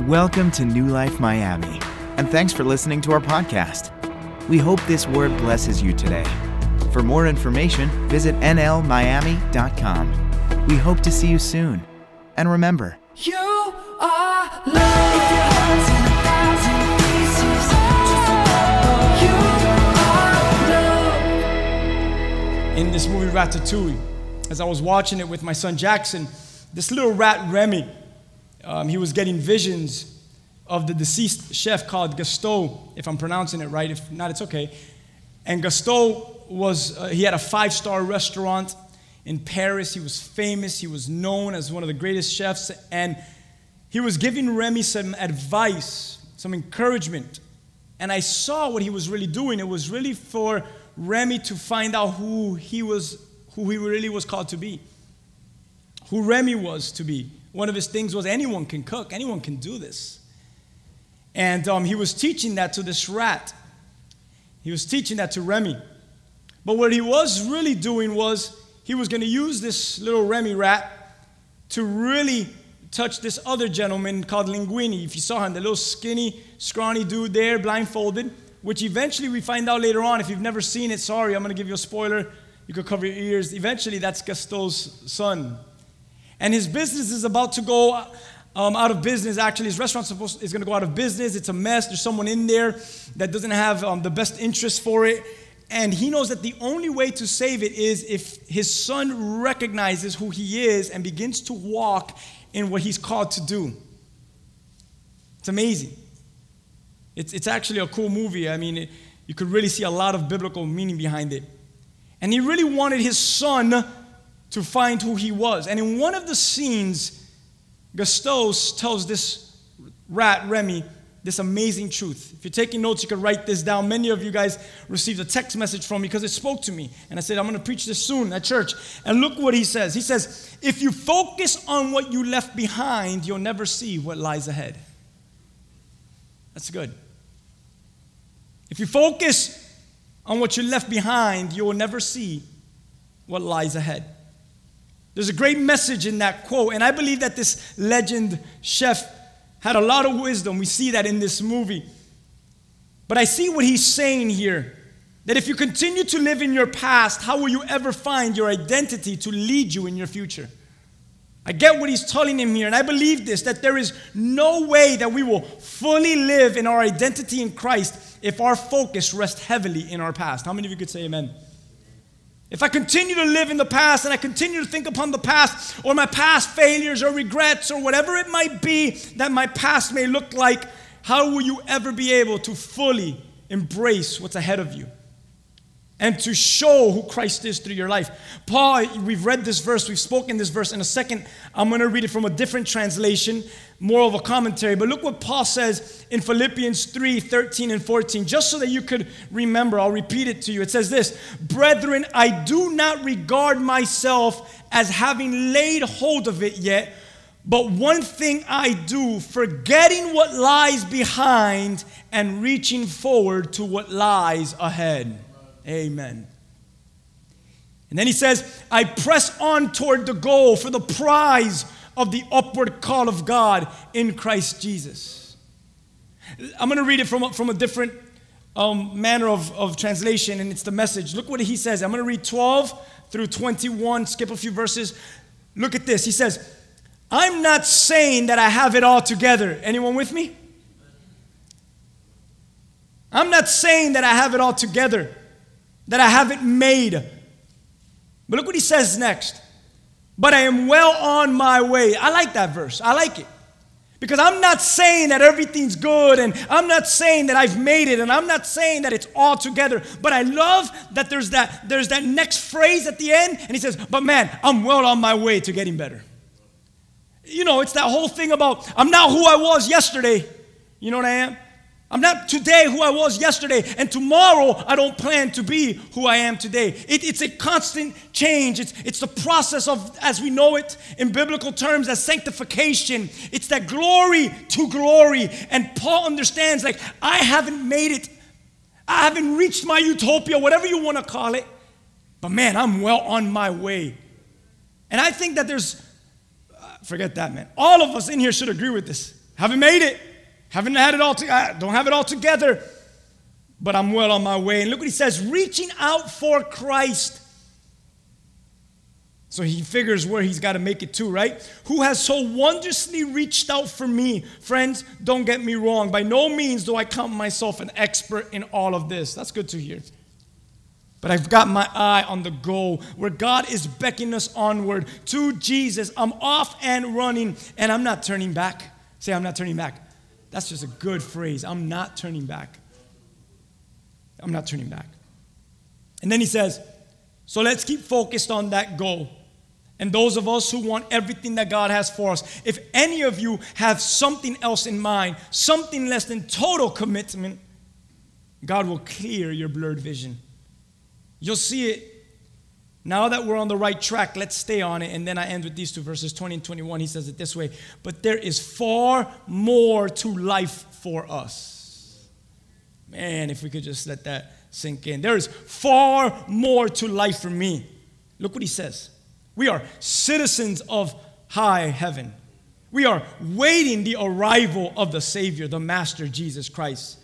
Welcome to New Life Miami, and thanks for listening to our podcast. We hope this word blesses you today. For more information, visit nlmiami.com. We hope to see you soon. And remember, You are love. If your heart's in a thousand pieces, just remember you are love. in this movie Ratatouille. As I was watching it with my son Jackson, this little rat Remy, um, he was getting visions of the deceased chef called Gusteau, if I'm pronouncing it right. If not, it's okay. And Gusteau was, uh, he had a five star restaurant in Paris. He was famous, he was known as one of the greatest chefs. And he was giving Remy some advice, some encouragement. And I saw what he was really doing. It was really for Remy to find out who he was, who he really was called to be, who Remy was to be. One of his things was anyone can cook, anyone can do this. And um, he was teaching that to this rat. He was teaching that to Remy. But what he was really doing was he was going to use this little Remy rat to really touch this other gentleman called Linguini. If you saw him, the little skinny, scrawny dude there, blindfolded, which eventually we find out later on. If you've never seen it, sorry, I'm going to give you a spoiler. You could cover your ears. Eventually, that's Gaston's son. And his business is about to go um, out of business. Actually, his restaurant is going to go out of business. It's a mess. There's someone in there that doesn't have um, the best interest for it. And he knows that the only way to save it is if his son recognizes who he is and begins to walk in what he's called to do. It's amazing. It's, it's actually a cool movie. I mean, it, you could really see a lot of biblical meaning behind it. And he really wanted his son to find who he was. And in one of the scenes, Gusteau tells this rat, Remy, this amazing truth. If you're taking notes, you can write this down. Many of you guys received a text message from me because it spoke to me. And I said, I'm going to preach this soon at church. And look what he says. He says, If you focus on what you left behind, you'll never see what lies ahead. That's good. If you focus on what you left behind, you will never see what lies ahead. There's a great message in that quote, and I believe that this legend chef had a lot of wisdom. We see that in this movie. But I see what he's saying here that if you continue to live in your past, how will you ever find your identity to lead you in your future? I get what he's telling him here, and I believe this that there is no way that we will fully live in our identity in Christ if our focus rests heavily in our past. How many of you could say amen? If I continue to live in the past and I continue to think upon the past or my past failures or regrets or whatever it might be that my past may look like, how will you ever be able to fully embrace what's ahead of you? And to show who Christ is through your life. Paul, we've read this verse, we've spoken this verse. In a second, I'm going to read it from a different translation, more of a commentary. But look what Paul says in Philippians 3 13 and 14, just so that you could remember. I'll repeat it to you. It says this Brethren, I do not regard myself as having laid hold of it yet. But one thing I do, forgetting what lies behind and reaching forward to what lies ahead. Amen. And then he says, I press on toward the goal for the prize of the upward call of God in Christ Jesus. I'm going to read it from a, from a different um, manner of, of translation, and it's the message. Look what he says. I'm going to read 12 through 21, skip a few verses. Look at this. He says, I'm not saying that I have it all together. Anyone with me? I'm not saying that I have it all together that I haven't made. But look what he says next. But I am well on my way. I like that verse. I like it. Because I'm not saying that everything's good and I'm not saying that I've made it and I'm not saying that it's all together. But I love that there's that there's that next phrase at the end and he says, "But man, I'm well on my way to getting better." You know, it's that whole thing about I'm not who I was yesterday. You know what I am? I'm not today who I was yesterday, and tomorrow I don't plan to be who I am today. It, it's a constant change. It's, it's the process of, as we know it in biblical terms, as sanctification. It's that glory to glory. And Paul understands, like, I haven't made it, I haven't reached my utopia, whatever you want to call it, but man, I'm well on my way. And I think that there's, uh, forget that, man. All of us in here should agree with this Haven't made it. Haven't had it all to, uh, don't have it all together, but I'm well on my way. And look what he says reaching out for Christ. So he figures where he's got to make it to, right? Who has so wondrously reached out for me. Friends, don't get me wrong. By no means do I count myself an expert in all of this. That's good to hear. But I've got my eye on the goal where God is beckoning us onward to Jesus. I'm off and running, and I'm not turning back. Say, I'm not turning back. That's just a good phrase. I'm not turning back. I'm not turning back. And then he says, So let's keep focused on that goal. And those of us who want everything that God has for us, if any of you have something else in mind, something less than total commitment, God will clear your blurred vision. You'll see it. Now that we're on the right track, let's stay on it. And then I end with these two verses 20 and 21. He says it this way But there is far more to life for us. Man, if we could just let that sink in. There is far more to life for me. Look what he says. We are citizens of high heaven. We are waiting the arrival of the Savior, the Master Jesus Christ,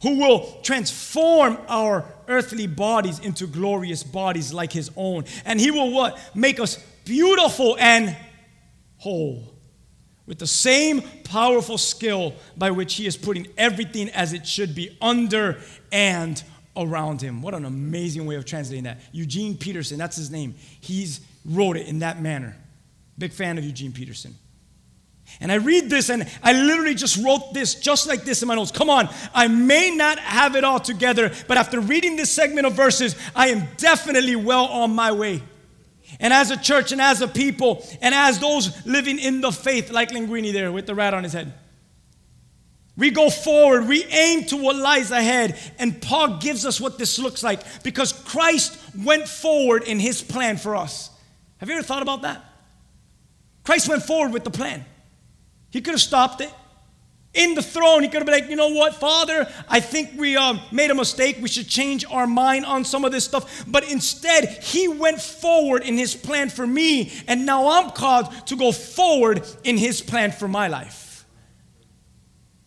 who will transform our earthly bodies into glorious bodies like his own. And he will what? Make us beautiful and whole with the same powerful skill by which he is putting everything as it should be under and around him. What an amazing way of translating that. Eugene Peterson, that's his name. He's wrote it in that manner. Big fan of Eugene Peterson. And I read this and I literally just wrote this just like this in my notes. Come on, I may not have it all together, but after reading this segment of verses, I am definitely well on my way. And as a church and as a people and as those living in the faith, like Linguini there with the rat on his head, we go forward, we aim to what lies ahead. And Paul gives us what this looks like because Christ went forward in his plan for us. Have you ever thought about that? Christ went forward with the plan. He could have stopped it. In the throne, he could have been like, you know what, Father, I think we um, made a mistake. We should change our mind on some of this stuff. But instead, he went forward in his plan for me. And now I'm called to go forward in his plan for my life.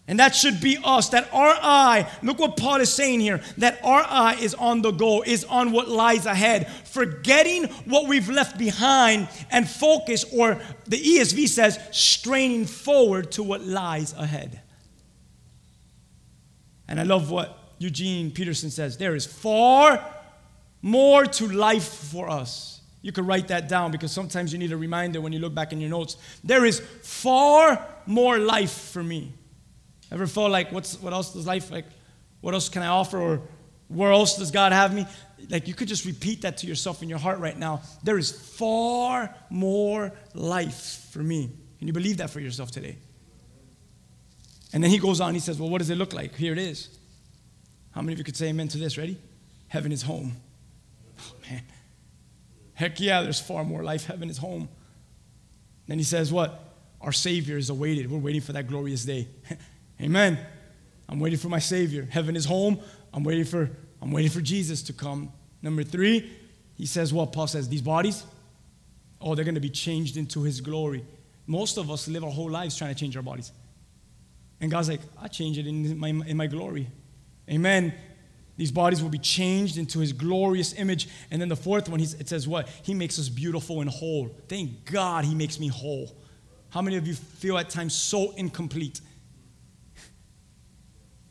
And that should be us. That our eye, look what Paul is saying here, that our eye is on the goal, is on what lies ahead, forgetting what we've left behind and focus, or the ESV says, straining forward to what lies ahead. And I love what Eugene Peterson says there is far more to life for us. You could write that down because sometimes you need a reminder when you look back in your notes. There is far more life for me. Ever felt like, what's, what else does life, like, what else can I offer? Or where else does God have me? Like, you could just repeat that to yourself in your heart right now. There is far more life for me. Can you believe that for yourself today? And then he goes on, he says, Well, what does it look like? Here it is. How many of you could say amen to this? Ready? Heaven is home. Oh, man. Heck yeah, there's far more life. Heaven is home. Then he says, What? Our Savior is awaited. We're waiting for that glorious day. Amen. I'm waiting for my Savior. Heaven is home. I'm waiting for, I'm waiting for Jesus to come. Number three, he says what? Paul says, these bodies, oh, they're going to be changed into his glory. Most of us live our whole lives trying to change our bodies. And God's like, I change it in my, in my glory. Amen. These bodies will be changed into his glorious image. And then the fourth one, it says what? He makes us beautiful and whole. Thank God he makes me whole. How many of you feel at times so incomplete?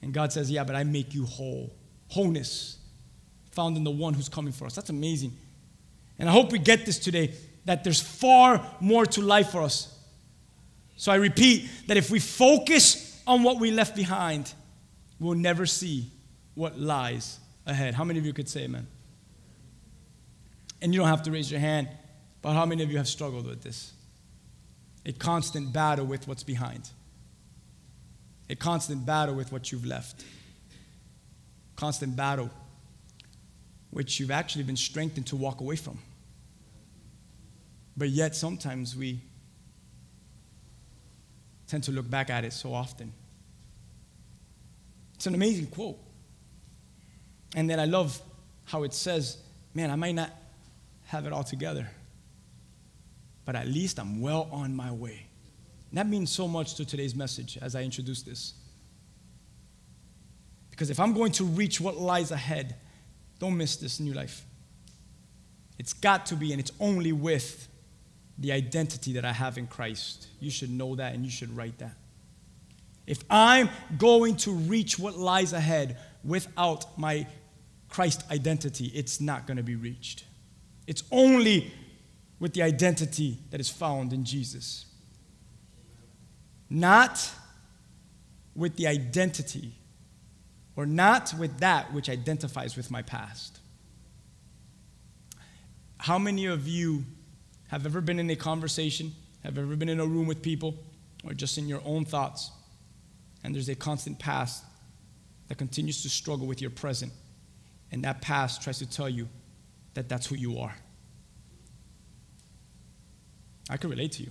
And God says, Yeah, but I make you whole. Wholeness found in the one who's coming for us. That's amazing. And I hope we get this today that there's far more to life for us. So I repeat that if we focus on what we left behind, we'll never see what lies ahead. How many of you could say amen? And you don't have to raise your hand, but how many of you have struggled with this? A constant battle with what's behind a constant battle with what you've left. Constant battle which you've actually been strengthened to walk away from. But yet, sometimes we tend to look back at it so often. It's an amazing quote. And then I love how it says, man, I might not have it all together, but at least I'm well on my way. That means so much to today's message as I introduce this. Because if I'm going to reach what lies ahead, don't miss this new life. It's got to be, and it's only with the identity that I have in Christ. You should know that and you should write that. If I'm going to reach what lies ahead without my Christ identity, it's not going to be reached. It's only with the identity that is found in Jesus. Not with the identity, or not with that which identifies with my past. How many of you have ever been in a conversation, have ever been in a room with people, or just in your own thoughts, and there's a constant past that continues to struggle with your present, and that past tries to tell you that that's who you are? I can relate to you.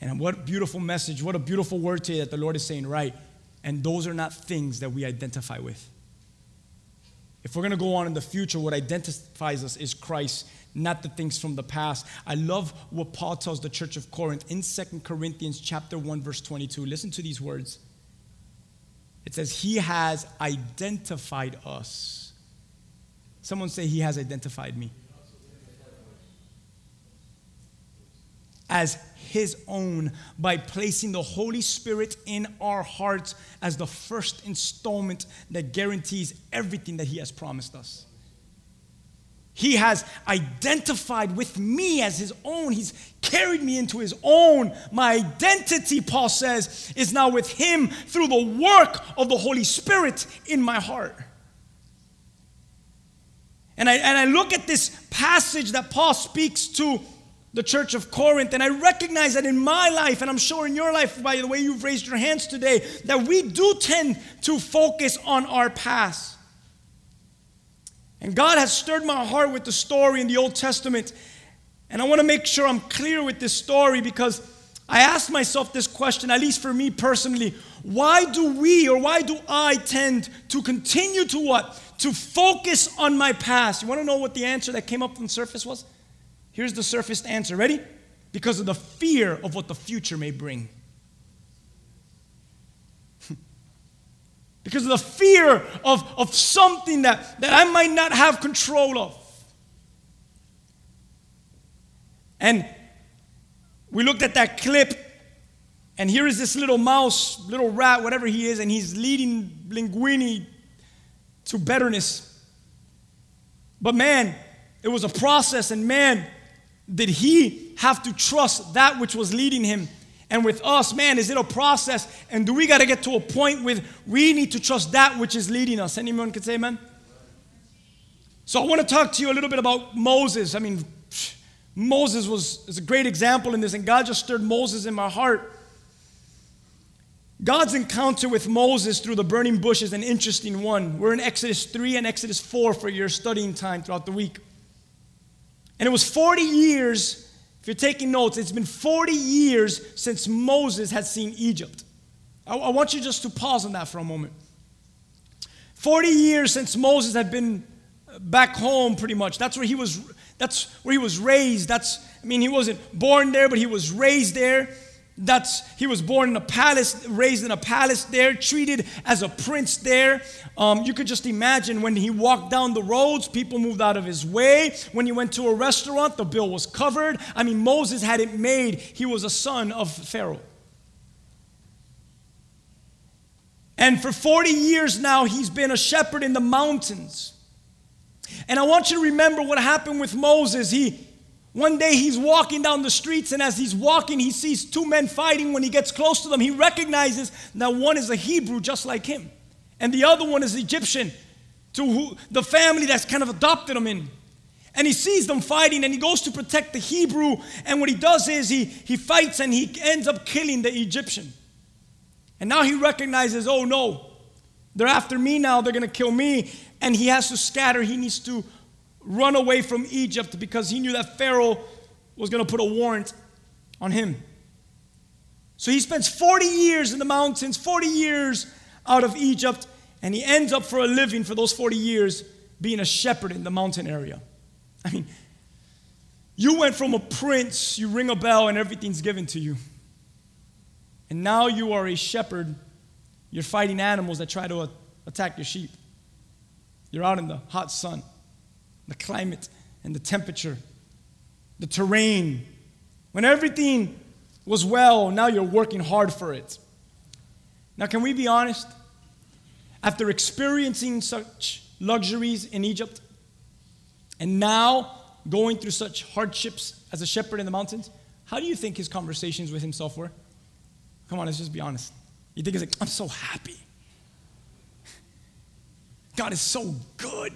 And what beautiful message, what a beautiful word today that the Lord is saying, right? And those are not things that we identify with. If we're going to go on in the future, what identifies us is Christ, not the things from the past. I love what Paul tells the church of Corinth in 2 Corinthians chapter 1 verse 22. Listen to these words. It says he has identified us. Someone say he has identified me. As his own by placing the Holy Spirit in our hearts as the first installment that guarantees everything that he has promised us. He has identified with me as his own. He's carried me into his own. My identity, Paul says, is now with him through the work of the Holy Spirit in my heart. And I, and I look at this passage that Paul speaks to the church of Corinth. And I recognize that in my life, and I'm sure in your life, by the way you've raised your hands today, that we do tend to focus on our past. And God has stirred my heart with the story in the Old Testament. And I want to make sure I'm clear with this story because I asked myself this question, at least for me personally why do we or why do I tend to continue to what? To focus on my past. You want to know what the answer that came up on the surface was? Here's the surface answer. Ready? Because of the fear of what the future may bring. because of the fear of, of something that, that I might not have control of. And we looked at that clip, and here is this little mouse, little rat, whatever he is, and he's leading Linguini to betterness. But man, it was a process, and man, did he have to trust that which was leading him? And with us, man, is it a process? And do we got to get to a point with we need to trust that which is leading us? Anyone can say amen? So I want to talk to you a little bit about Moses. I mean, Moses was is a great example in this, and God just stirred Moses in my heart. God's encounter with Moses through the burning bush is an interesting one. We're in Exodus 3 and Exodus 4 for your studying time throughout the week. And it was 40 years, if you're taking notes, it's been 40 years since Moses had seen Egypt. I, I want you just to pause on that for a moment. 40 years since Moses had been back home pretty much. That's where he was that's where he was raised. That's I mean he wasn't born there, but he was raised there. That's he was born in a palace, raised in a palace there, treated as a prince there. Um, you could just imagine when he walked down the roads, people moved out of his way. When he went to a restaurant, the bill was covered. I mean, Moses had it made. He was a son of Pharaoh. And for 40 years now, he's been a shepherd in the mountains. And I want you to remember what happened with Moses. He one day he's walking down the streets, and as he's walking, he sees two men fighting. When he gets close to them, he recognizes that one is a Hebrew just like him, and the other one is Egyptian, to who, the family that's kind of adopted him in. And he sees them fighting, and he goes to protect the Hebrew. And what he does is he, he fights and he ends up killing the Egyptian. And now he recognizes, oh no, they're after me now, they're gonna kill me. And he has to scatter, he needs to run away from Egypt because he knew that Pharaoh was going to put a warrant on him. So he spends 40 years in the mountains, 40 years out of Egypt, and he ends up for a living for those 40 years being a shepherd in the mountain area. I mean, you went from a prince, you ring a bell, and everything's given to you. And now you are a shepherd. You're fighting animals that try to attack your sheep. You're out in the hot sun, the climate and the temperature, the terrain. When everything was well, now you're working hard for it. Now, can we be honest? After experiencing such luxuries in Egypt, and now going through such hardships as a shepherd in the mountains, how do you think his conversations with himself were? Come on, let's just be honest. You think he's like, I'm so happy. God is so good.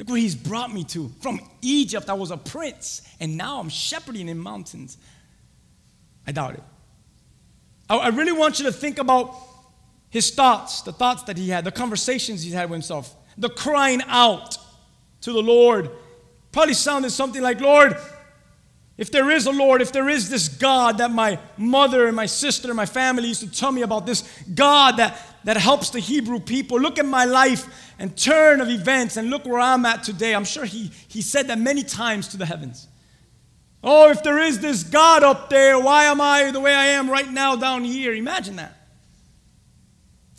Look where he's brought me to. From Egypt, I was a prince, and now I'm shepherding in mountains. I doubt it. I, I really want you to think about his thoughts, the thoughts that he had, the conversations he had with himself, the crying out to the Lord. Probably sounded something like, Lord, if there is a Lord, if there is this God that my mother and my sister and my family used to tell me about, this God that, that helps the Hebrew people, look at my life and turn of events and look where I'm at today. I'm sure he, he said that many times to the heavens. Oh, if there is this God up there, why am I the way I am right now down here? Imagine that.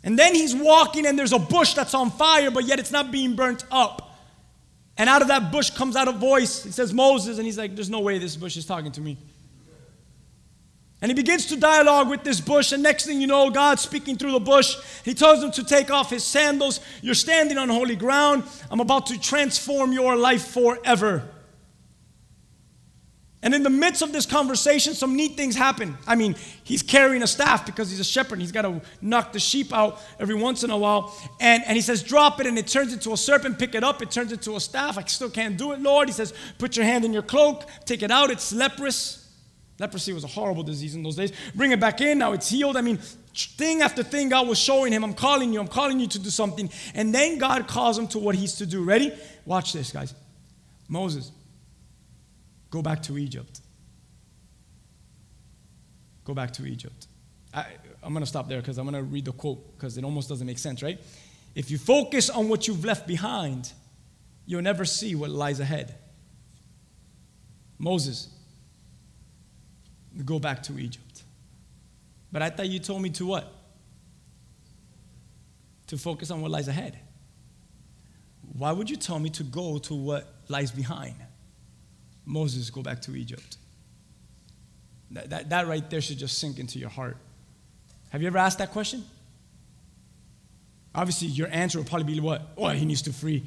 And then he's walking and there's a bush that's on fire, but yet it's not being burnt up. And out of that bush comes out a voice. It says Moses, and he's like, There's no way this bush is talking to me. And he begins to dialogue with this bush, and next thing you know, God's speaking through the bush. He tells him to take off his sandals. You're standing on holy ground. I'm about to transform your life forever. And in the midst of this conversation, some neat things happen. I mean, he's carrying a staff because he's a shepherd. He's got to knock the sheep out every once in a while. And, and he says, Drop it, and it turns into a serpent. Pick it up, it turns into a staff. I still can't do it, Lord. He says, Put your hand in your cloak, take it out. It's leprous. Leprosy was a horrible disease in those days. Bring it back in, now it's healed. I mean, thing after thing God was showing him, I'm calling you, I'm calling you to do something. And then God calls him to what he's to do. Ready? Watch this, guys. Moses, go back to Egypt. Go back to Egypt. I, I'm going to stop there because I'm going to read the quote because it almost doesn't make sense, right? If you focus on what you've left behind, you'll never see what lies ahead. Moses, go back to Egypt. But I thought you told me to what? To focus on what lies ahead. Why would you tell me to go to what lies behind? Moses, go back to Egypt. That, that, that right there should just sink into your heart. Have you ever asked that question? Obviously, your answer will probably be what? Oh, he needs to free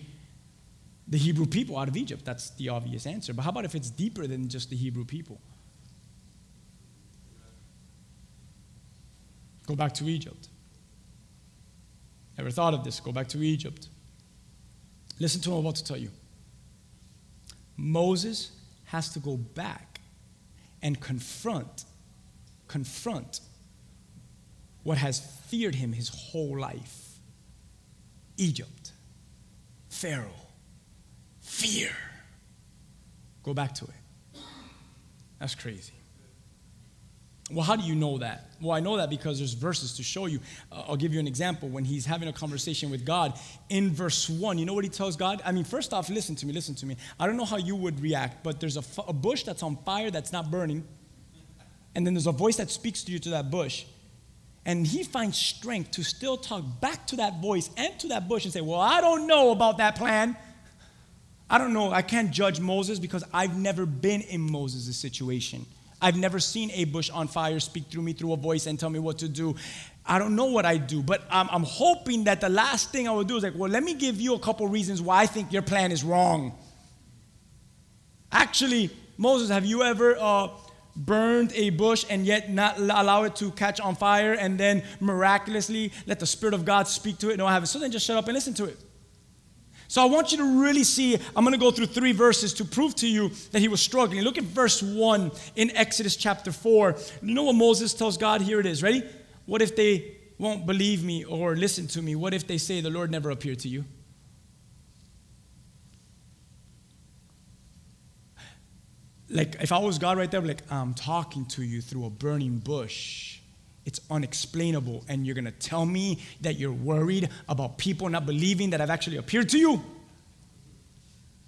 the Hebrew people out of Egypt. That's the obvious answer. But how about if it's deeper than just the Hebrew people? Go back to Egypt. Never thought of this. Go back to Egypt. Listen to what I'm about to tell you. Moses has to go back and confront, confront what has feared him his whole life Egypt, Pharaoh, fear. Go back to it. That's crazy. Well, how do you know that? Well, I know that because there's verses to show you. Uh, I'll give you an example. When he's having a conversation with God, in verse 1, you know what he tells God? I mean, first off, listen to me, listen to me. I don't know how you would react, but there's a, f- a bush that's on fire that's not burning, and then there's a voice that speaks to you to that bush. And he finds strength to still talk back to that voice and to that bush and say, Well, I don't know about that plan. I don't know. I can't judge Moses because I've never been in Moses' situation. I've never seen a bush on fire speak through me through a voice and tell me what to do. I don't know what I do, but I'm, I'm hoping that the last thing I will do is like, well, let me give you a couple reasons why I think your plan is wrong. Actually, Moses, have you ever uh, burned a bush and yet not allow it to catch on fire and then miraculously let the Spirit of God speak to it? No, I haven't. So then just shut up and listen to it. So I want you to really see, I'm going to go through three verses to prove to you that he was struggling. Look at verse 1 in Exodus chapter 4. You know what Moses tells God? Here it is. Ready? What if they won't believe me or listen to me? What if they say the Lord never appeared to you? Like, if I was God right there, I'd be like, I'm talking to you through a burning bush. It's unexplainable. And you're going to tell me that you're worried about people not believing that I've actually appeared to you?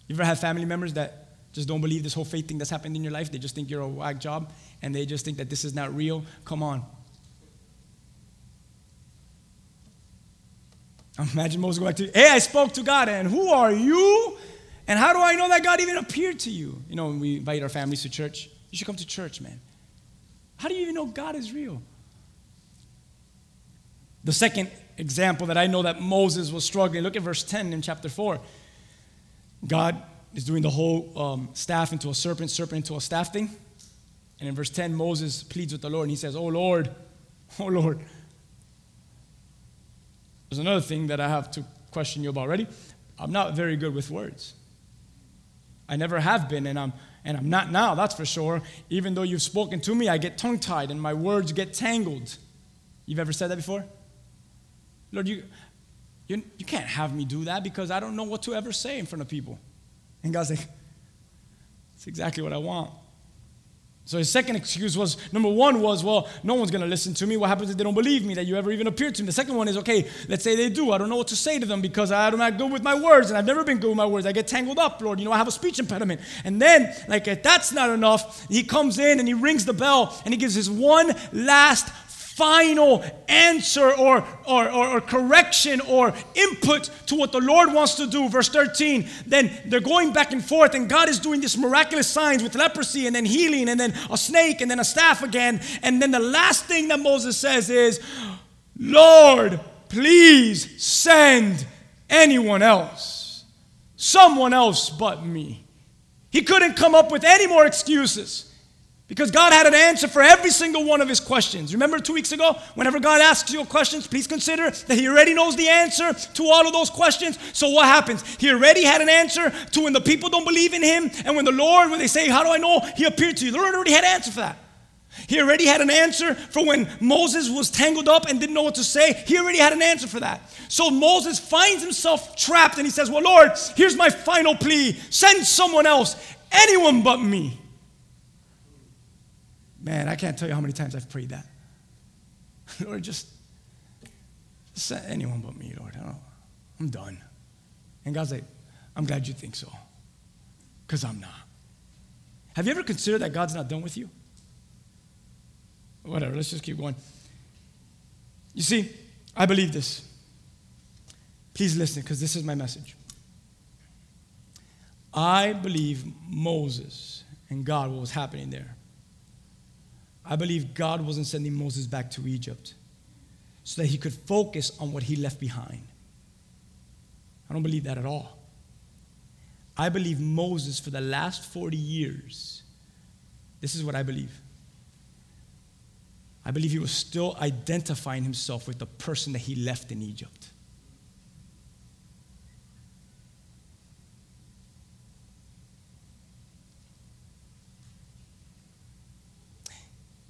You ever have family members that just don't believe this whole faith thing that's happened in your life? They just think you're a whack job and they just think that this is not real? Come on. Imagine Moses going back to you, hey, I spoke to God, and who are you? And how do I know that God even appeared to you? You know, when we invite our families to church, you should come to church, man. How do you even know God is real? The second example that I know that Moses was struggling, look at verse 10 in chapter 4. God is doing the whole um, staff into a serpent, serpent into a staff thing. And in verse 10, Moses pleads with the Lord and he says, Oh Lord, oh Lord. There's another thing that I have to question you about already. I'm not very good with words. I never have been, and I'm, and I'm not now, that's for sure. Even though you've spoken to me, I get tongue tied and my words get tangled. You've ever said that before? Lord, you, you, you can't have me do that because I don't know what to ever say in front of people. And God's like, that's exactly what I want. So his second excuse was number one was, well, no one's going to listen to me. What happens if they don't believe me that you ever even appeared to me? The second one is, okay, let's say they do. I don't know what to say to them because I'm not good with my words and I've never been good with my words. I get tangled up, Lord. You know, I have a speech impediment. And then, like, if that's not enough, he comes in and he rings the bell and he gives his one last final answer or, or, or, or, correction or input to what the Lord wants to do. Verse 13, then they're going back and forth, and God is doing these miraculous signs with leprosy and then healing, and then a snake, and then a staff again. And then the last thing that Moses says is, Lord, please send anyone else, someone else but me. He couldn't come up with any more excuses. Because God had an answer for every single one of his questions. Remember two weeks ago? Whenever God asks you questions, please consider that he already knows the answer to all of those questions. So what happens? He already had an answer to when the people don't believe in him, and when the Lord, when they say, How do I know? He appeared to you. The Lord already had an answer for that. He already had an answer for when Moses was tangled up and didn't know what to say. He already had an answer for that. So Moses finds himself trapped and he says, Well, Lord, here's my final plea send someone else, anyone but me. Man, I can't tell you how many times I've prayed that. Lord, just, just anyone but me, Lord. I'm done. And God's like, I'm glad you think so, because I'm not. Have you ever considered that God's not done with you? Whatever, let's just keep going. You see, I believe this. Please listen, because this is my message. I believe Moses and God, what was happening there, I believe God wasn't sending Moses back to Egypt so that he could focus on what he left behind. I don't believe that at all. I believe Moses, for the last 40 years, this is what I believe. I believe he was still identifying himself with the person that he left in Egypt.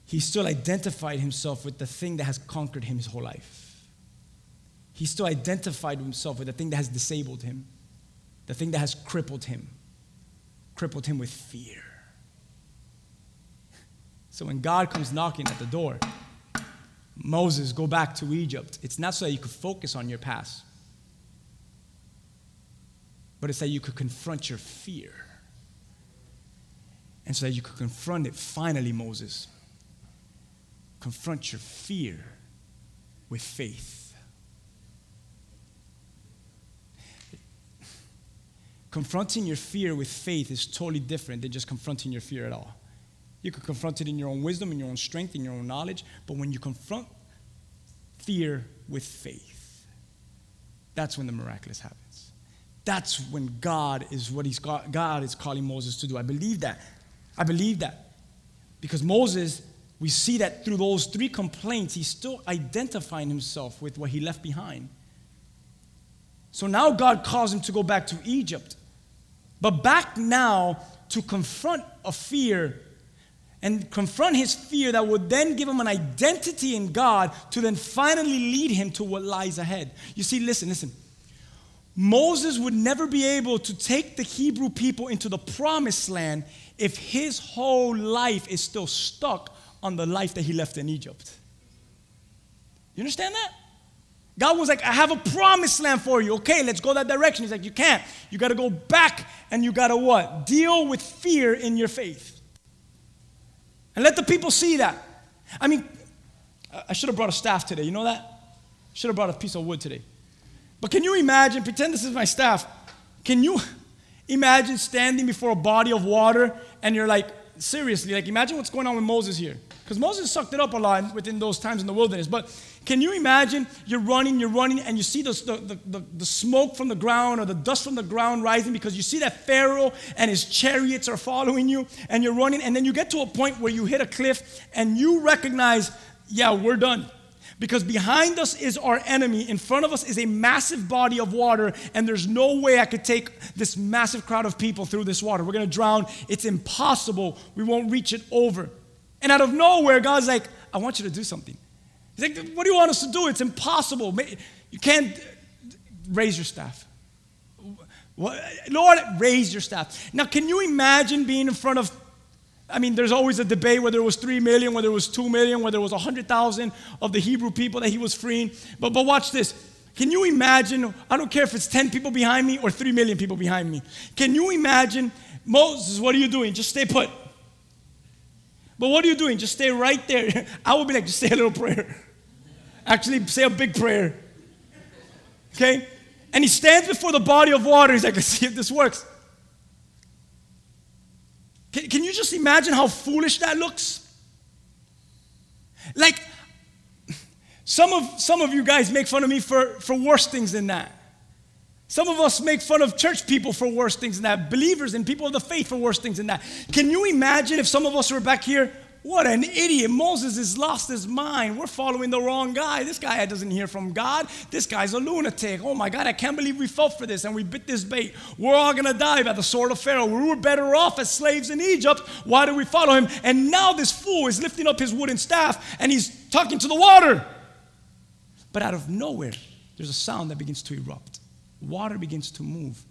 He still identified himself with the thing that has conquered him his whole life. He still identified himself with the thing that has disabled him, the thing that has crippled him, crippled him with fear. So when God comes knocking at the door, Moses, go back to Egypt. It's not so that you could focus on your past, but it's that you could confront your fear. And so that you could confront it finally, Moses confront your fear with faith. Confronting your fear with faith is totally different than just confronting your fear at all. You can confront it in your own wisdom, in your own strength, in your own knowledge, but when you confront fear with faith, that's when the miraculous happens. That's when God is what he's God is calling Moses to do. I believe that. I believe that. Because Moses we see that through those three complaints, he's still identifying himself with what he left behind. So now God calls him to go back to Egypt, but back now to confront a fear and confront his fear that would then give him an identity in God to then finally lead him to what lies ahead. You see, listen, listen. Moses would never be able to take the Hebrew people into the promised land if his whole life is still stuck on the life that he left in Egypt. You understand that? God was like, I have a promised land for you. Okay, let's go that direction. He's like, You can't. You got to go back and you got to what? Deal with fear in your faith. And let the people see that. I mean, I should have brought a staff today. You know that? Should have brought a piece of wood today. But can you imagine, pretend this is my staff. Can you imagine standing before a body of water and you're like, seriously, like imagine what's going on with Moses here. Because Moses sucked it up a lot within those times in the wilderness. But can you imagine you're running, you're running, and you see the, the, the, the, smoke from the ground or the dust from the ground rising because you see that Pharaoh and his chariots are following you, and you're running, and then you get to a point where you hit a cliff and you recognize, yeah, we're done. Because behind us is our enemy, in front of us is a massive body of water, and there's no way I could take this massive crowd of people through this water. We're gonna drown. It's impossible. We won't reach it over. And out of nowhere, God's like, I want you to do something. He's like, What do you want us to do? It's impossible. You can't raise your staff. Lord, raise your staff. Now, can you imagine being in front of I mean, there's always a debate whether it was 3 million, whether it was 2 million, whether it was 100,000 of the Hebrew people that he was freeing. But, but watch this. Can you imagine? I don't care if it's 10 people behind me or 3 million people behind me. Can you imagine, Moses, what are you doing? Just stay put. But what are you doing? Just stay right there. I would be like, just say a little prayer. Actually, say a big prayer. Okay? And he stands before the body of water. He's like, let's see if this works. Can, can you just imagine how foolish that looks? Like, some of, some of you guys make fun of me for, for worse things than that. Some of us make fun of church people for worse things than that, believers and people of the faith for worse things than that. Can you imagine if some of us were back here what an idiot. Moses has lost his mind. We're following the wrong guy. This guy doesn't hear from God. This guy's a lunatic. Oh my God, I can't believe we fell for this and we bit this bait. We're all going to die by the sword of Pharaoh. We were better off as slaves in Egypt. Why do we follow him? And now this fool is lifting up his wooden staff and he's talking to the water. But out of nowhere, there's a sound that begins to erupt. Water begins to move.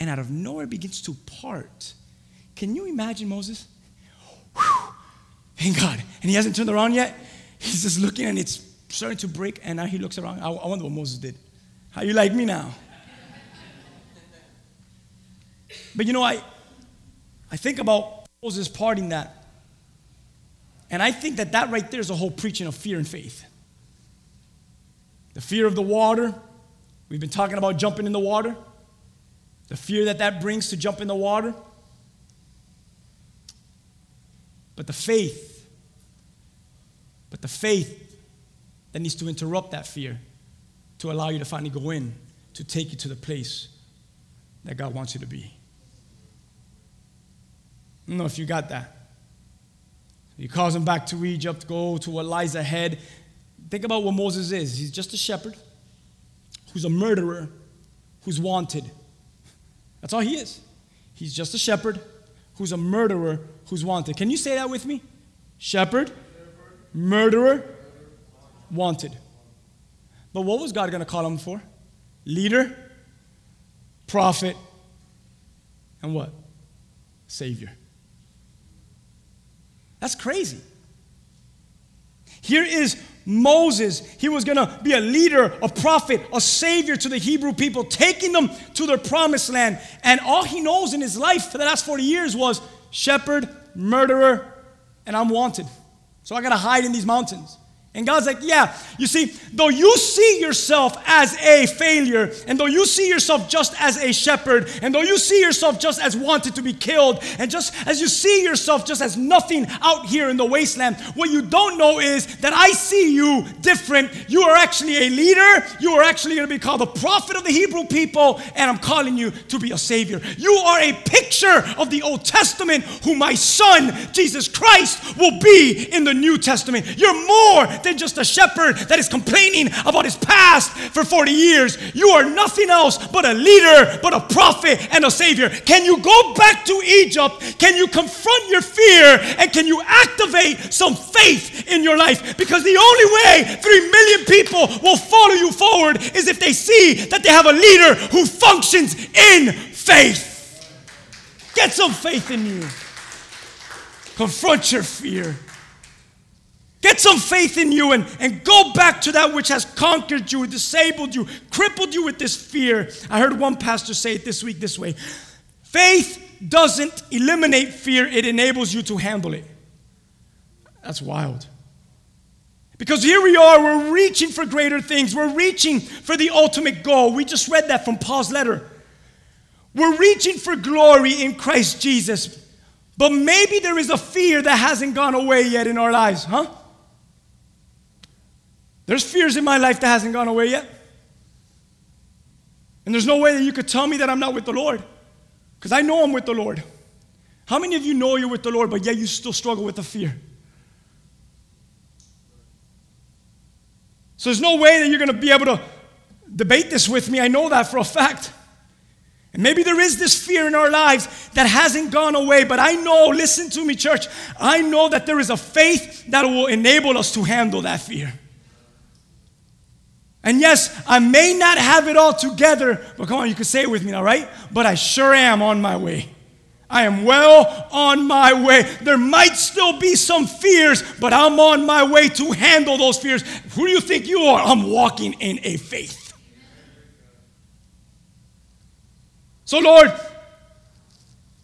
And out of nowhere begins to part. Can you imagine Moses? Whew Thank God. And he hasn't turned around yet. He's just looking and it's starting to break. And now he looks around. I, I wonder what Moses did. How you like me now? But you know, I, I think about Moses parting that. And I think that that right there is a whole preaching of fear and faith. The fear of the water. We've been talking about jumping in the water. The fear that that brings to jump in the water. But the faith, but the faith that needs to interrupt that fear to allow you to finally go in, to take you to the place that God wants you to be. I don't know if you got that. He calls him back to Egypt, go to what lies ahead. Think about what Moses is. He's just a shepherd who's a murderer, who's wanted. That's all he is. He's just a shepherd who's a murderer who's wanted. Can you say that with me? Shepherd, murderer, wanted. But what was God going to call him for? Leader, prophet, and what? Savior. That's crazy. Here is Moses. He was going to be a leader, a prophet, a savior to the Hebrew people, taking them to their promised land. And all he knows in his life for the last 40 years was shepherd, murderer, and I'm wanted. So I got to hide in these mountains. And God's like, yeah, you see, though you see yourself as a failure, and though you see yourself just as a shepherd, and though you see yourself just as wanted to be killed, and just as you see yourself just as nothing out here in the wasteland, what you don't know is that I see you different. You are actually a leader. You are actually going to be called the prophet of the Hebrew people, and I'm calling you to be a savior. You are a picture of the Old Testament, who my son, Jesus Christ, will be in the New Testament. You're more than just a shepherd that is complaining about his past for 40 years. You are nothing else but a leader, but a prophet and a savior. Can you go back to Egypt? Can you confront your fear? And can you activate some faith in your life? Because the only way 3 million people will follow you forward is if they see that they have a leader who functions in faith. Get some faith in you. Confront your fear. Get some faith in you and, and go back to that which has conquered you, disabled you, crippled you with this fear. I heard one pastor say it this week this way faith doesn't eliminate fear, it enables you to handle it. That's wild. Because here we are, we're reaching for greater things. We're reaching for the ultimate goal. We just read that from Paul's letter. We're reaching for glory in Christ Jesus. But maybe there is a fear that hasn't gone away yet in our lives, huh? There's fears in my life that hasn't gone away yet. And there's no way that you could tell me that I'm not with the Lord. Because I know I'm with the Lord. How many of you know you're with the Lord, but yet you still struggle with the fear? So there's no way that you're going to be able to debate this with me. I know that for a fact. And maybe there is this fear in our lives that hasn't gone away, but I know, listen to me, church, I know that there is a faith that will enable us to handle that fear. And yes, I may not have it all together, but come on, you can say it with me now, right? But I sure am on my way. I am well on my way. There might still be some fears, but I'm on my way to handle those fears. Who do you think you are? I'm walking in a faith. So, Lord,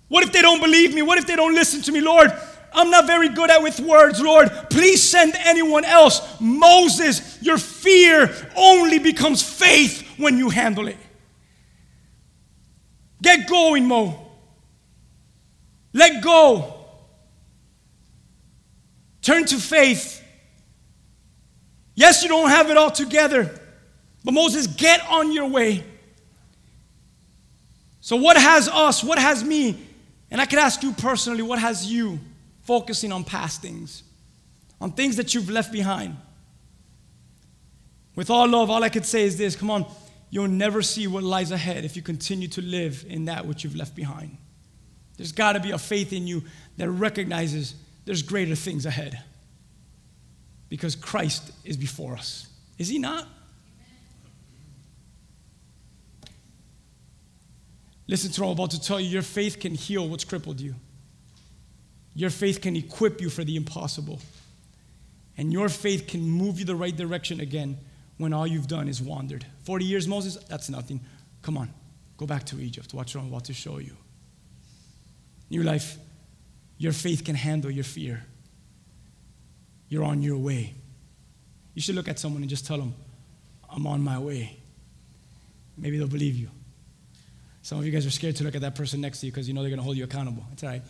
what if they don't believe me? What if they don't listen to me? Lord, I'm not very good at with words, Lord. Please send anyone else. Moses, your fear only becomes faith when you handle it. Get going, Mo. Let go. Turn to faith. Yes, you don't have it all together, but Moses, get on your way. So, what has us? What has me? And I could ask you personally, what has you focusing on past things, on things that you've left behind? With all love, all I could say is this come on, you'll never see what lies ahead if you continue to live in that which you've left behind. There's got to be a faith in you that recognizes there's greater things ahead because Christ is before us. Is he not? Listen to what I'm about to tell you. Your faith can heal what's crippled you. Your faith can equip you for the impossible. And your faith can move you the right direction again when all you've done is wandered. 40 years, Moses, that's nothing. Come on, go back to Egypt. Watch what I'm about to show you. New life, your faith can handle your fear. You're on your way. You should look at someone and just tell them, I'm on my way. Maybe they'll believe you. Some of you guys are scared to look at that person next to you because you know they're going to hold you accountable. It's all right.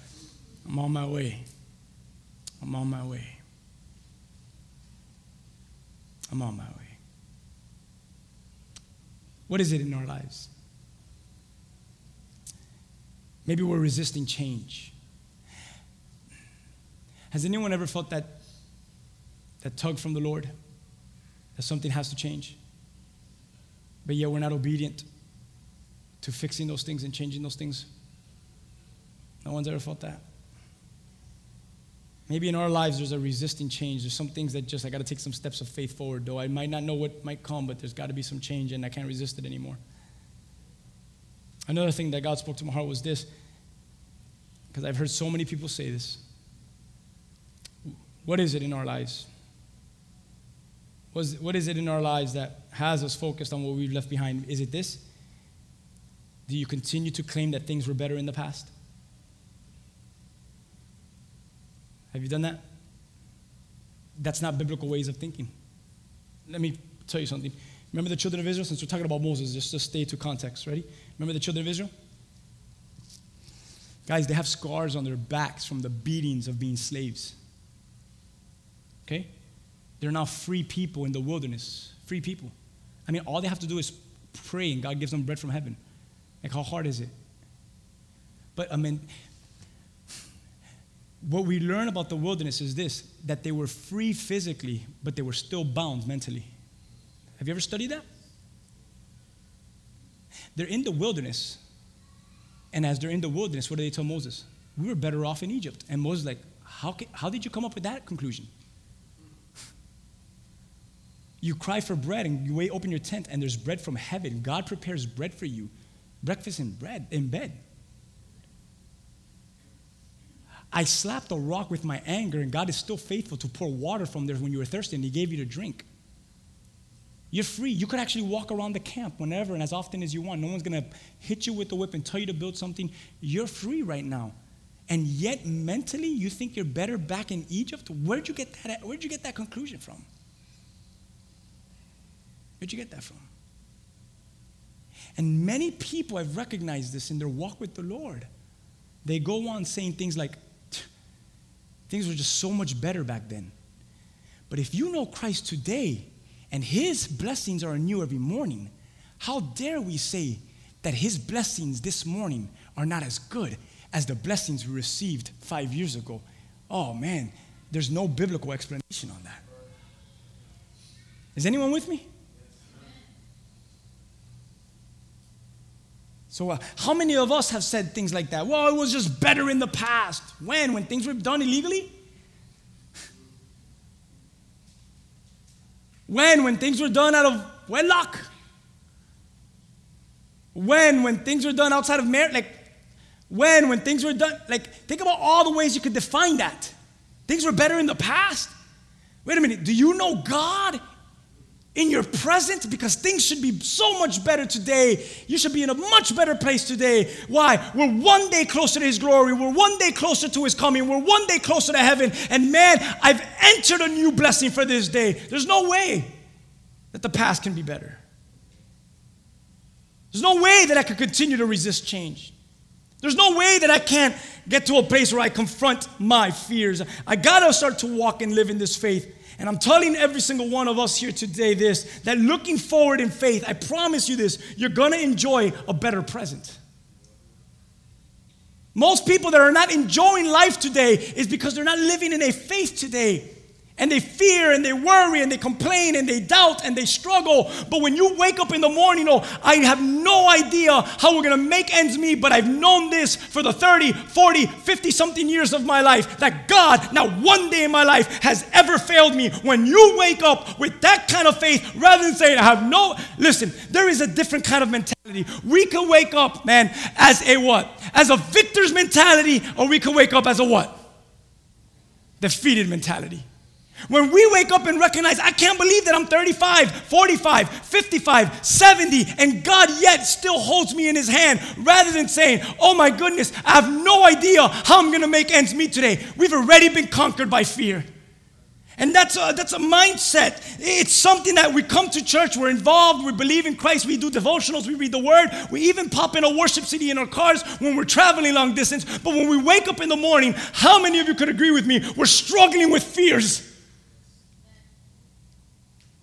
I'm on my way. I'm on my way. I'm on my way. What is it in our lives? Maybe we're resisting change. Has anyone ever felt that, that tug from the Lord? That something has to change? But yet we're not obedient to fixing those things and changing those things? No one's ever felt that. Maybe in our lives there's a resisting change. There's some things that just I got to take some steps of faith forward. Though I might not know what might come, but there's got to be some change, and I can't resist it anymore. Another thing that God spoke to my heart was this, because I've heard so many people say this. What is it in our lives? What is it in our lives that has us focused on what we've left behind? Is it this? Do you continue to claim that things were better in the past? Have you done that? That's not biblical ways of thinking. Let me tell you something. Remember the children of Israel? Since we're talking about Moses, just to stay to context, ready? Remember the children of Israel? Guys, they have scars on their backs from the beatings of being slaves. Okay? They're now free people in the wilderness. Free people. I mean, all they have to do is pray and God gives them bread from heaven. Like, how hard is it? But I mean, what we learn about the wilderness is this that they were free physically, but they were still bound mentally. Have you ever studied that? They're in the wilderness, and as they're in the wilderness, what do they tell Moses? We were better off in Egypt. And Moses like, how, can, how did you come up with that conclusion? You cry for bread and you open your tent and there's bread from heaven. God prepares bread for you. Breakfast and bread in bed. I slapped a rock with my anger, and God is still faithful to pour water from there when you were thirsty, and He gave you to drink. You're free. You could actually walk around the camp whenever and as often as you want. No one's going to hit you with the whip and tell you to build something. You're free right now. And yet, mentally, you think you're better back in Egypt? Where'd you get that, where'd you get that conclusion from? Where'd you get that from? And many people have recognized this in their walk with the Lord. They go on saying things like, things were just so much better back then. But if you know Christ today and his blessings are new every morning, how dare we say that his blessings this morning are not as good as the blessings we received five years ago? Oh man, there's no biblical explanation on that. Is anyone with me? So, uh, how many of us have said things like that? Well, it was just better in the past. When? When things were done illegally? When? When things were done out of wedlock? When? When things were done outside of marriage? Like, when? When things were done? Like, think about all the ways you could define that. Things were better in the past. Wait a minute. Do you know God in your present because things should be so much better today. You should be in a much better place today. Why? We're one day closer to His glory. We're one day closer to His coming. We're one day closer to heaven. And man, I've entered a new blessing for this day. There's no way that the past can be better. There's no way that I could continue to resist change. There's no way that I can't get to a place where I confront my fears. I gotta start to walk and live in this faith and I'm telling every single one of us here today this that looking forward in faith, I promise you this, you're gonna enjoy a better present. Most people that are not enjoying life today is because they're not living in a faith today and they fear and they worry and they complain and they doubt and they struggle. But when you wake up in the morning, oh, I have no idea how we're gonna make ends meet, but I've known this for the 30, 40, 50 something years of my life that God, not one day in my life, has ever failed me. When you wake up with that kind of faith, rather than saying, I have no, listen, there is a different kind of mentality. We can wake up, man, as a what? As a victor's mentality, or we can wake up as a what? Defeated mentality. When we wake up and recognize, I can't believe that I'm 35, 45, 55, 70, and God yet still holds me in His hand, rather than saying, Oh my goodness, I have no idea how I'm gonna make ends meet today. We've already been conquered by fear. And that's a, that's a mindset. It's something that we come to church, we're involved, we believe in Christ, we do devotionals, we read the word, we even pop in a worship CD in our cars when we're traveling long distance. But when we wake up in the morning, how many of you could agree with me? We're struggling with fears.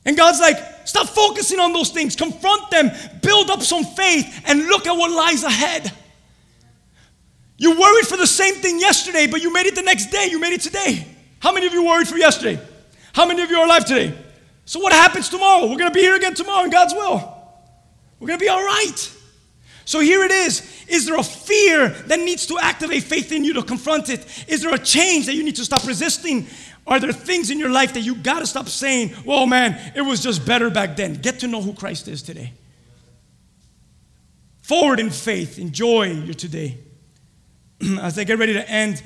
And God's like, stop focusing on those things, confront them, build up some faith, and look at what lies ahead. You worried for the same thing yesterday, but you made it the next day. You made it today. How many of you worried for yesterday? How many of you are alive today? So, what happens tomorrow? We're to be here again tomorrow in God's will. We're to be all right. So, here it is. Is there a fear that needs to activate faith in you to confront it? Is there a change that you need to stop resisting? Are there things in your life that you got to stop saying, well, man, it was just better back then? Get to know who Christ is today. Forward in faith, enjoy your today. As I get ready to end,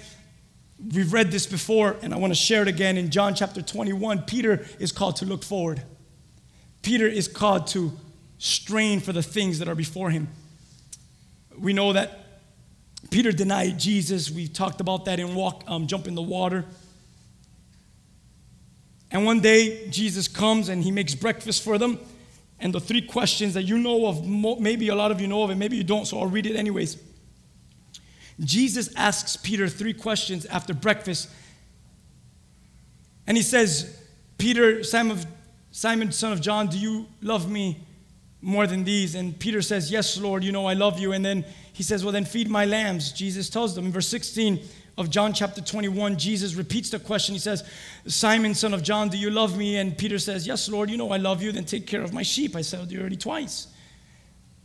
we've read this before, and I want to share it again. In John chapter 21, Peter is called to look forward. Peter is called to strain for the things that are before him. We know that Peter denied Jesus. We talked about that in walk, um, jump in the water. And one day, Jesus comes and he makes breakfast for them. And the three questions that you know of, maybe a lot of you know of and maybe you don't, so I'll read it anyways. Jesus asks Peter three questions after breakfast. And he says, Peter, Simon, Simon, son of John, do you love me more than these? And Peter says, Yes, Lord, you know I love you. And then he says, Well, then feed my lambs. Jesus tells them in verse 16, of John chapter 21, Jesus repeats the question. He says, Simon, son of John, do you love me? And Peter says, Yes, Lord, you know I love you, then take care of my sheep. I said you already twice.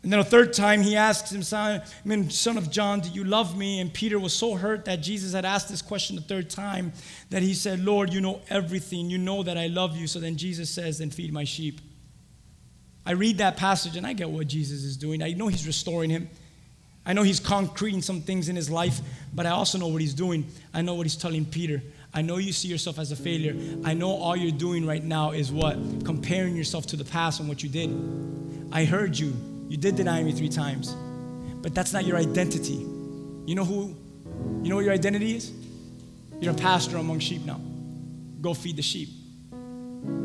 And then a third time he asks him, Simon, son of John, do you love me? And Peter was so hurt that Jesus had asked this question the third time that he said, Lord, you know everything. You know that I love you. So then Jesus says, Then feed my sheep. I read that passage and I get what Jesus is doing. I know he's restoring him. I know he's concreting some things in his life, but I also know what he's doing. I know what he's telling Peter. I know you see yourself as a failure. I know all you're doing right now is what? Comparing yourself to the past and what you did. I heard you. You did deny me three times. But that's not your identity. You know who? You know what your identity is? You're a pastor among sheep now. Go feed the sheep.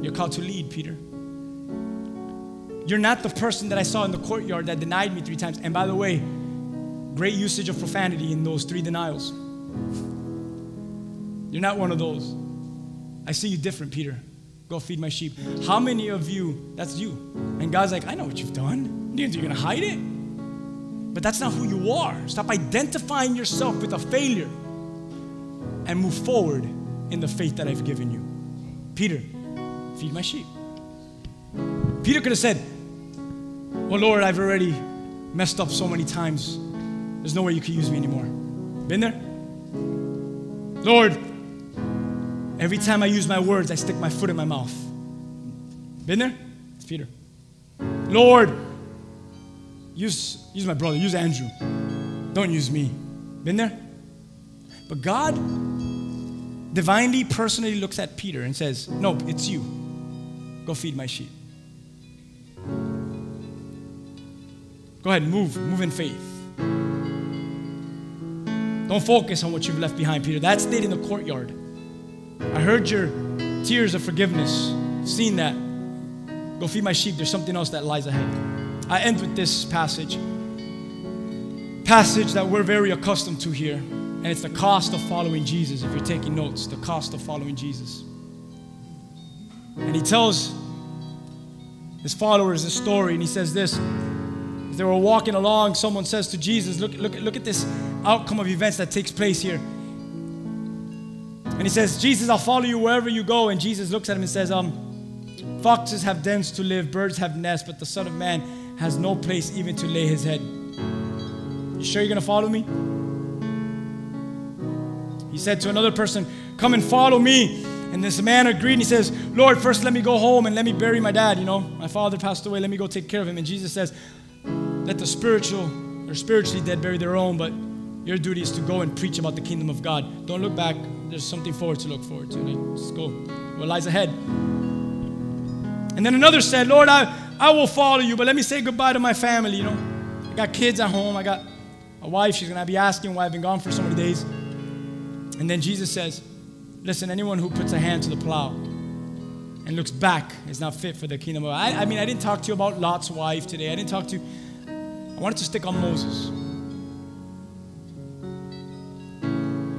You're called to lead, Peter. You're not the person that I saw in the courtyard that denied me three times. And by the way, great usage of profanity in those three denials. You're not one of those. I see you different, Peter. Go feed my sheep. How many of you, that's you? And God's like, I know what you've done. You're gonna hide it. But that's not who you are. Stop identifying yourself with a failure and move forward in the faith that I've given you. Peter, feed my sheep. Peter could have said, Well, Lord, I've already messed up so many times. There's no way you can use me anymore. Been there? Lord, every time I use my words, I stick my foot in my mouth. Been there? It's Peter. Lord, use, use my brother, use Andrew. Don't use me. Been there? But God divinely, personally looks at Peter and says, No, it's you. Go feed my sheep. Go ahead, move, move in faith. Don't focus on what you've left behind, Peter. That stayed in the courtyard. I heard your tears of forgiveness, seen that. Go feed my sheep. There's something else that lies ahead. I end with this passage. Passage that we're very accustomed to here. And it's the cost of following Jesus. If you're taking notes, the cost of following Jesus. And he tells his followers this story, and he says this. They were walking along, someone says to Jesus, Look, look, look at this outcome of events that takes place here. And he says, Jesus, I'll follow you wherever you go. And Jesus looks at him and says, um, Foxes have dens to live, birds have nests, but the Son of Man has no place even to lay his head. You sure you're going to follow me? He said to another person, Come and follow me. And this man agreed and he says, Lord, first let me go home and let me bury my dad. You know, my father passed away. Let me go take care of him. And Jesus says, Let the spiritual or spiritually dead bury their own, but your duty is to go and preach about the kingdom of God. Don't look back. There's something forward to look forward to. Just go. What lies ahead? And then another said, Lord, I, I will follow you, but let me say goodbye to my family. You know, I got kids at home. I got a wife. She's going to be asking why I've been gone for so many days. And then Jesus says, Listen, anyone who puts a hand to the plow and looks back is not fit for the kingdom of I, I mean, I didn't talk to you about Lot's wife today. I didn't talk to you. I wanted to stick on Moses.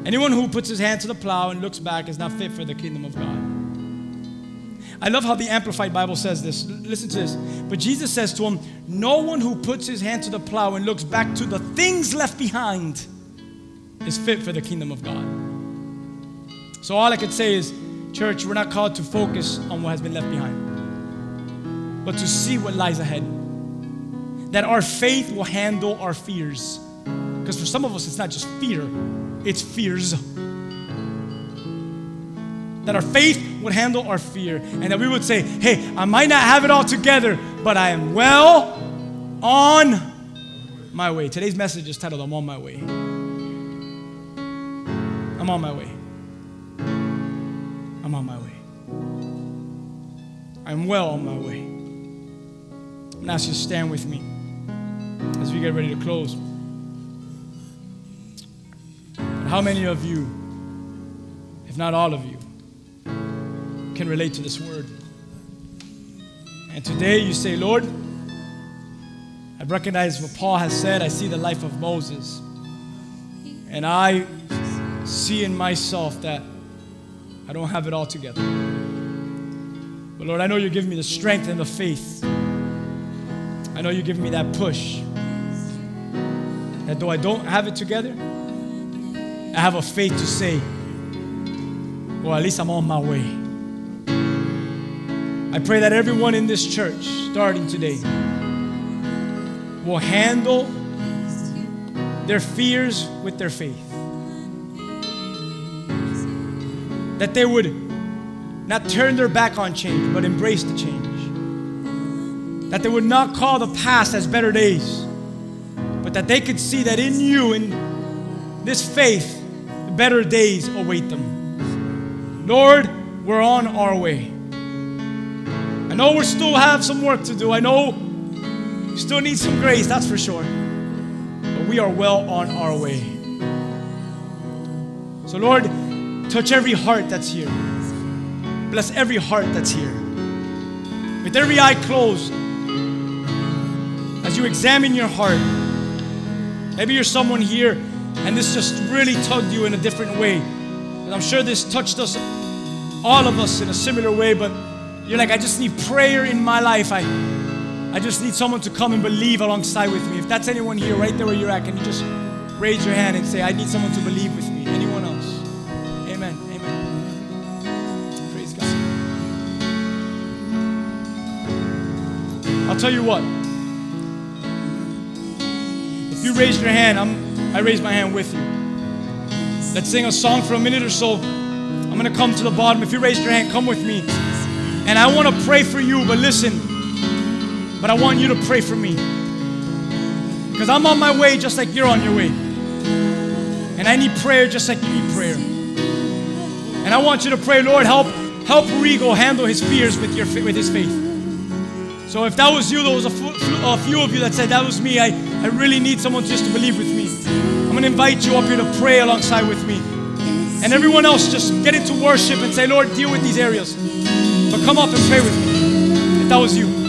Anyone who puts his hand to the plow and looks back is not fit for the kingdom of God. I love how the Amplified Bible says this. Listen to this. But Jesus says to him, No one who puts his hand to the plow and looks back to the things left behind is fit for the kingdom of God. So all I could say is, church, we're not called to focus on what has been left behind, but to see what lies ahead. That our faith will handle our fears. Because for some of us, it's not just fear, it's fears. That our faith would handle our fear, and that we would say, hey, I might not have it all together, but I am well on my way. Today's message is titled, I'm on my way. I'm on my way. I'm on my way. I'm well on my way. I'm going to ask you to stand with me as we get ready to close. How many of you, if not all of you, can relate to this word? And today you say, Lord, I recognize what Paul has said. I see the life of Moses. And I see in myself that I don't have it all together. But Lord, I know you're giving me the strength and the faith. I know you're giving me that push. That though I don't have it together, I have a faith to say, well, at least I'm on my way. I pray that everyone in this church, starting today, will handle their fears with their faith. That they would not turn their back on change, but embrace the change. That they would not call the past as better days, but that they could see that in you, in this faith, better days await them. Lord, we're on our way. I know we still have some work to do. I know we still need some grace, that's for sure. But we are well on our way. So, Lord, touch every heart that's here. Bless every heart that's here. With every eye closed, as you examine your heart. Maybe you're someone here and this just really tugged you in a different way. And I'm sure this touched us, all of us, in a similar way, but you're like, I just need prayer in my life. I, I just need someone to come and believe alongside with me. If that's anyone here, right there where you're at, can you just raise your hand and say, I need someone to believe with me? Anyone else? Amen. Amen. Praise God. I'll tell you what. Raised your hand, I'm, I raise my hand with you. Let's sing a song for a minute or so. I'm going to come to the bottom. If you raised your hand, come with me. And I want to pray for you, but listen, but I want you to pray for me. Because I'm on my way just like you're on your way. And I need prayer just like you need prayer. And I want you to pray, Lord, help help Rigo handle his fears with your with his faith. So if that was you, there was a, a few of you that said that was me. I, I really need someone just to believe with me. I'm going to invite you up here to pray alongside with me. And everyone else, just get into worship and say, Lord, deal with these areas. But come up and pray with me if that was you.